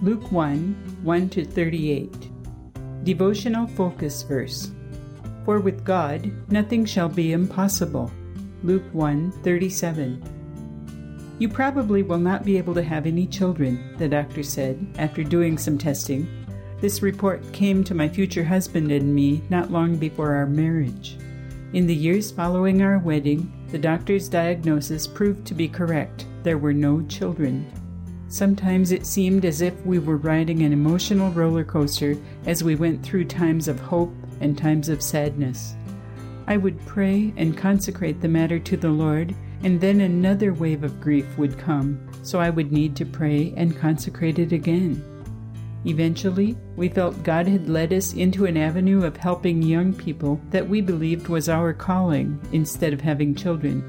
Luke 1 1 to 38. Devotional focus verse. For with God nothing shall be impossible. Luke 1 37. You probably will not be able to have any children, the doctor said after doing some testing. This report came to my future husband and me not long before our marriage. In the years following our wedding, the doctor's diagnosis proved to be correct. There were no children. Sometimes it seemed as if we were riding an emotional roller coaster as we went through times of hope and times of sadness. I would pray and consecrate the matter to the Lord, and then another wave of grief would come, so I would need to pray and consecrate it again. Eventually, we felt God had led us into an avenue of helping young people that we believed was our calling instead of having children.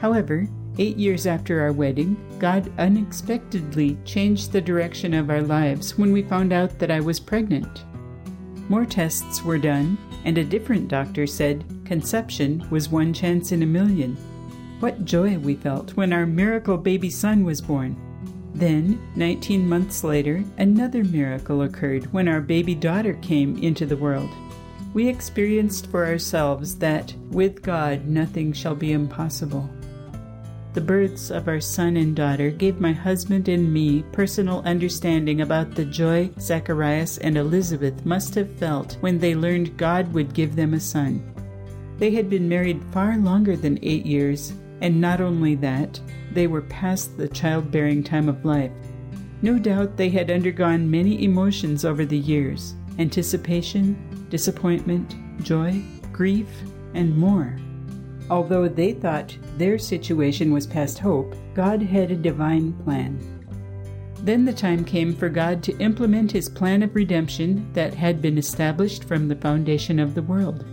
However, Eight years after our wedding, God unexpectedly changed the direction of our lives when we found out that I was pregnant. More tests were done, and a different doctor said conception was one chance in a million. What joy we felt when our miracle baby son was born. Then, 19 months later, another miracle occurred when our baby daughter came into the world. We experienced for ourselves that, with God, nothing shall be impossible. The births of our son and daughter gave my husband and me personal understanding about the joy Zacharias and Elizabeth must have felt when they learned God would give them a son. They had been married far longer than eight years, and not only that, they were past the childbearing time of life. No doubt they had undergone many emotions over the years anticipation, disappointment, joy, grief, and more. Although they thought their situation was past hope, God had a divine plan. Then the time came for God to implement his plan of redemption that had been established from the foundation of the world.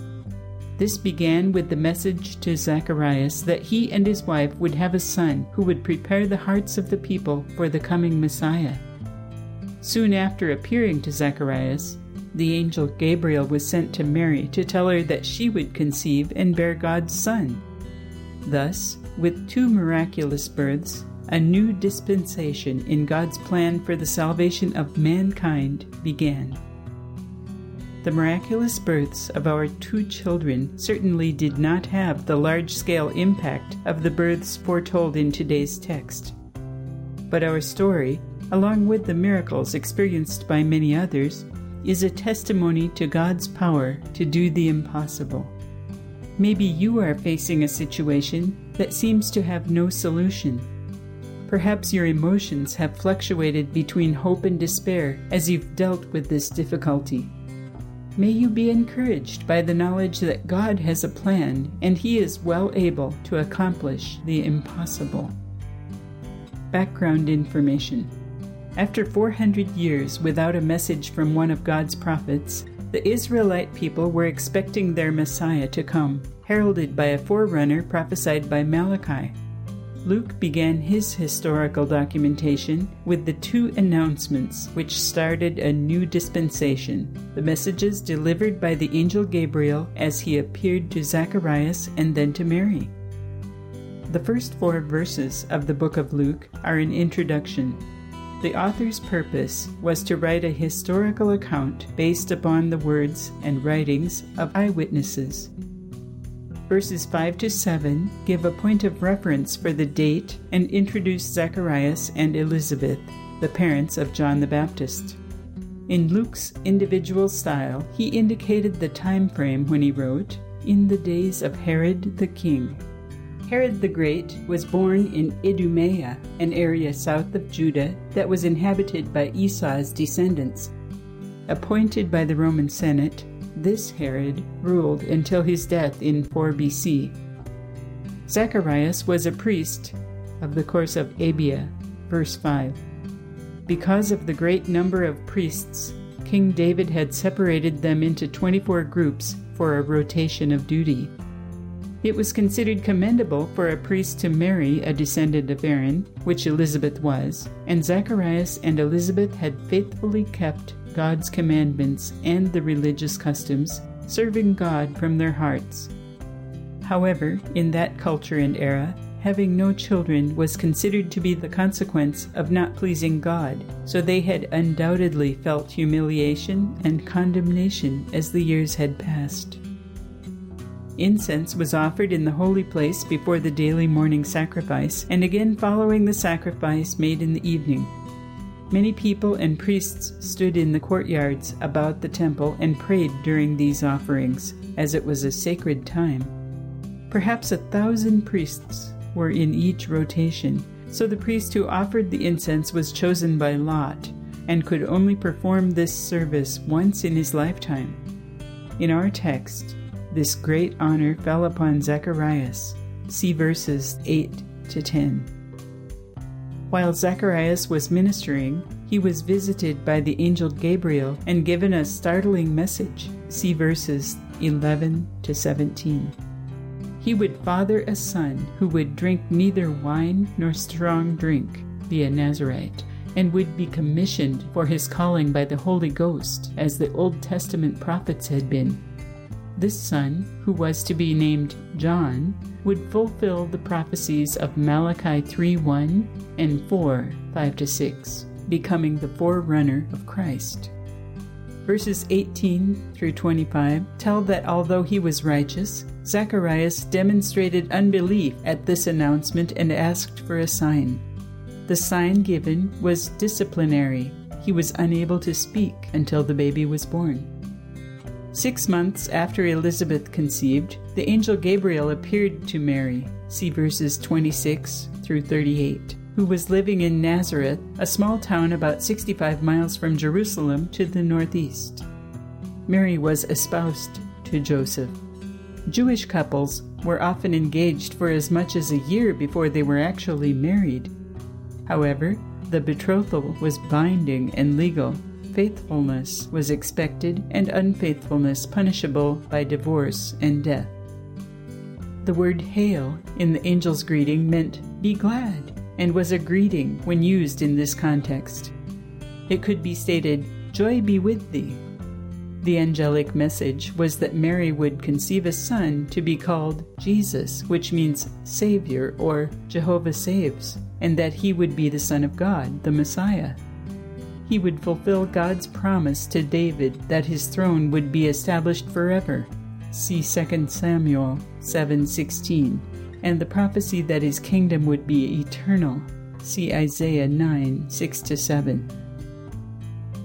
This began with the message to Zacharias that he and his wife would have a son who would prepare the hearts of the people for the coming Messiah. Soon after appearing to Zacharias, the angel Gabriel was sent to Mary to tell her that she would conceive and bear God's Son. Thus, with two miraculous births, a new dispensation in God's plan for the salvation of mankind began. The miraculous births of our two children certainly did not have the large scale impact of the births foretold in today's text. But our story, along with the miracles experienced by many others, is a testimony to God's power to do the impossible. Maybe you are facing a situation that seems to have no solution. Perhaps your emotions have fluctuated between hope and despair as you've dealt with this difficulty. May you be encouraged by the knowledge that God has a plan and He is well able to accomplish the impossible. Background information after 400 years without a message from one of God's prophets, the Israelite people were expecting their Messiah to come, heralded by a forerunner prophesied by Malachi. Luke began his historical documentation with the two announcements which started a new dispensation the messages delivered by the angel Gabriel as he appeared to Zacharias and then to Mary. The first four verses of the book of Luke are an introduction the author's purpose was to write a historical account based upon the words and writings of eyewitnesses. Verses 5 to 7 give a point of reference for the date and introduce Zacharias and Elizabeth, the parents of John the Baptist. In Luke's individual style, he indicated the time frame when he wrote, In the days of Herod the king. Herod the Great was born in Idumea, an area south of Judah that was inhabited by Esau's descendants. Appointed by the Roman Senate, this Herod ruled until his death in 4 BC. Zacharias was a priest of the course of Abia, verse 5. Because of the great number of priests, King David had separated them into 24 groups for a rotation of duty. It was considered commendable for a priest to marry a descendant of Aaron, which Elizabeth was, and Zacharias and Elizabeth had faithfully kept God's commandments and the religious customs, serving God from their hearts. However, in that culture and era, having no children was considered to be the consequence of not pleasing God, so they had undoubtedly felt humiliation and condemnation as the years had passed. Incense was offered in the holy place before the daily morning sacrifice, and again following the sacrifice made in the evening. Many people and priests stood in the courtyards about the temple and prayed during these offerings, as it was a sacred time. Perhaps a thousand priests were in each rotation, so the priest who offered the incense was chosen by lot and could only perform this service once in his lifetime. In our text, this great honor fell upon Zacharias. See verses 8 to 10. While Zacharias was ministering, he was visited by the angel Gabriel and given a startling message. See verses 11 to 17. He would father a son who would drink neither wine nor strong drink, be a Nazarite, and would be commissioned for his calling by the Holy Ghost, as the Old Testament prophets had been. This son, who was to be named John, would fulfill the prophecies of Malachi 3:1 and 4 5 6, becoming the forerunner of Christ. Verses 18 through 25 tell that although he was righteous, Zacharias demonstrated unbelief at this announcement and asked for a sign. The sign given was disciplinary. He was unable to speak until the baby was born. Six months after Elizabeth conceived, the angel Gabriel appeared to Mary, see verses 26 through 38, who was living in Nazareth, a small town about 65 miles from Jerusalem to the northeast. Mary was espoused to Joseph. Jewish couples were often engaged for as much as a year before they were actually married. However, the betrothal was binding and legal faithfulness was expected and unfaithfulness punishable by divorce and death. The word hail in the angel's greeting meant be glad and was a greeting when used in this context. It could be stated, Joy be with thee. The angelic message was that Mary would conceive a son to be called Jesus, which means Savior or Jehovah saves, and that he would be the Son of God, the Messiah he would fulfill God's promise to David that his throne would be established forever. See 2 Samuel 7:16, and the prophecy that his kingdom would be eternal. See Isaiah 9 6 7.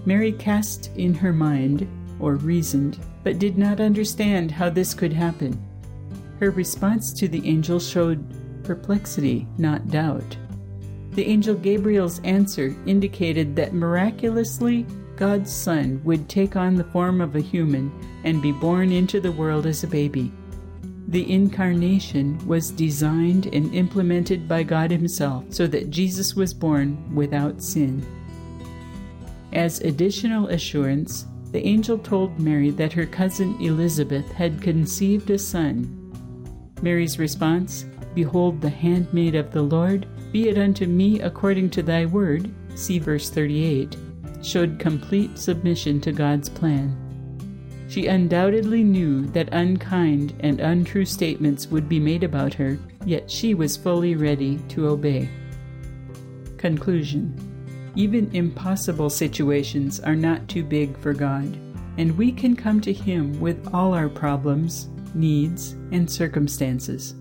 Mary cast in her mind, or reasoned, but did not understand how this could happen. Her response to the angel showed perplexity, not doubt. The angel Gabriel's answer indicated that miraculously God's Son would take on the form of a human and be born into the world as a baby. The incarnation was designed and implemented by God Himself so that Jesus was born without sin. As additional assurance, the angel told Mary that her cousin Elizabeth had conceived a son. Mary's response Behold, the handmaid of the Lord be it unto me according to thy word, see verse 38, showed complete submission to God's plan. She undoubtedly knew that unkind and untrue statements would be made about her, yet she was fully ready to obey. Conclusion Even impossible situations are not too big for God, and we can come to Him with all our problems, needs, and circumstances.